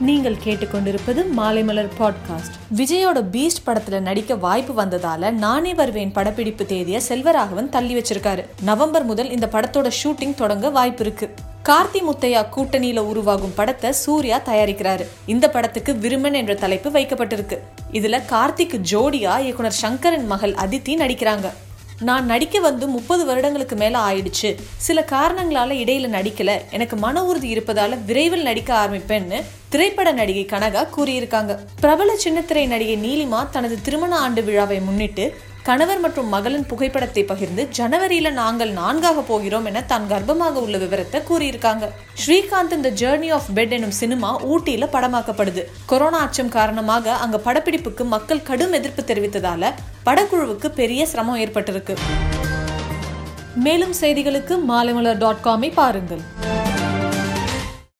நீங்கள் கேட்டுக்கொண்டிருப்பது மாலைமலர் பாட்காஸ்ட் விஜயோட பீஸ்ட் படத்துல நடிக்க வாய்ப்பு வந்ததால நானே வருவேன் படப்பிடிப்பு தேதிய செல்வராகவன் தள்ளி வச்சிருக்காரு. நவம்பர் முதல் இந்த படத்தோட ஷூட்டிங் தொடங்க வாய்ப்பு இருக்கு. கார்த்தி முத்தையா கூட்டணியில உருவாகும் படத்தை சூர்யா தயாரிக்கிறாரு. இந்த படத்துக்கு விருமன் என்ற தலைப்பு வைக்கப்பட்டிருக்கு. இதுல கார்த்திக்கு ஜோடியா இயக்குனர் சங்கரின் மகள் அதித்தி நடிக்கிறாங்க. நான் நடிக்க வந்து முப்பது வருடங்களுக்கு மேல ஆயிடுச்சு. சில காரணங்களால இடையில நடிக்கல. எனக்கு மன உறுதி இருப்பதால விரைவில் நடிக்க ஆரம்பிப்பேன்னு திரைப்பட நடிகை கனகா கூறியிருக்காங்க. பிரபல சின்னத்திரை நடிகை நீலிமா தனது திருமண ஆண்டு விழாவை முன்னிட்டு கணவர் மற்றும் மகளின் புகைப்படத்தை பகிர்ந்து ஜனவரியில நாங்கள் நான்காக போகிறோம் என தான் கர்ப்பமாக உள்ள விவரத்தை கூறியிருக்காங்க. ஸ்ரீகாந்த் இந்த ஜேர்னி ஆஃப் பெட் எனும் சினிமா ஊட்டியில படமாக்கப்படுது. கொரோனா அச்சம் காரணமாக அங்க படப்பிடிப்புக்கு மக்கள் கடும் எதிர்ப்பு தெரிவித்ததால படக்குழுவுக்கு பெரிய சிரமம் ஏற்பட்டிருக்கு. மேலும் செய்திகளுக்கு மாலைமலர் டாட் காமை பாருங்கள்.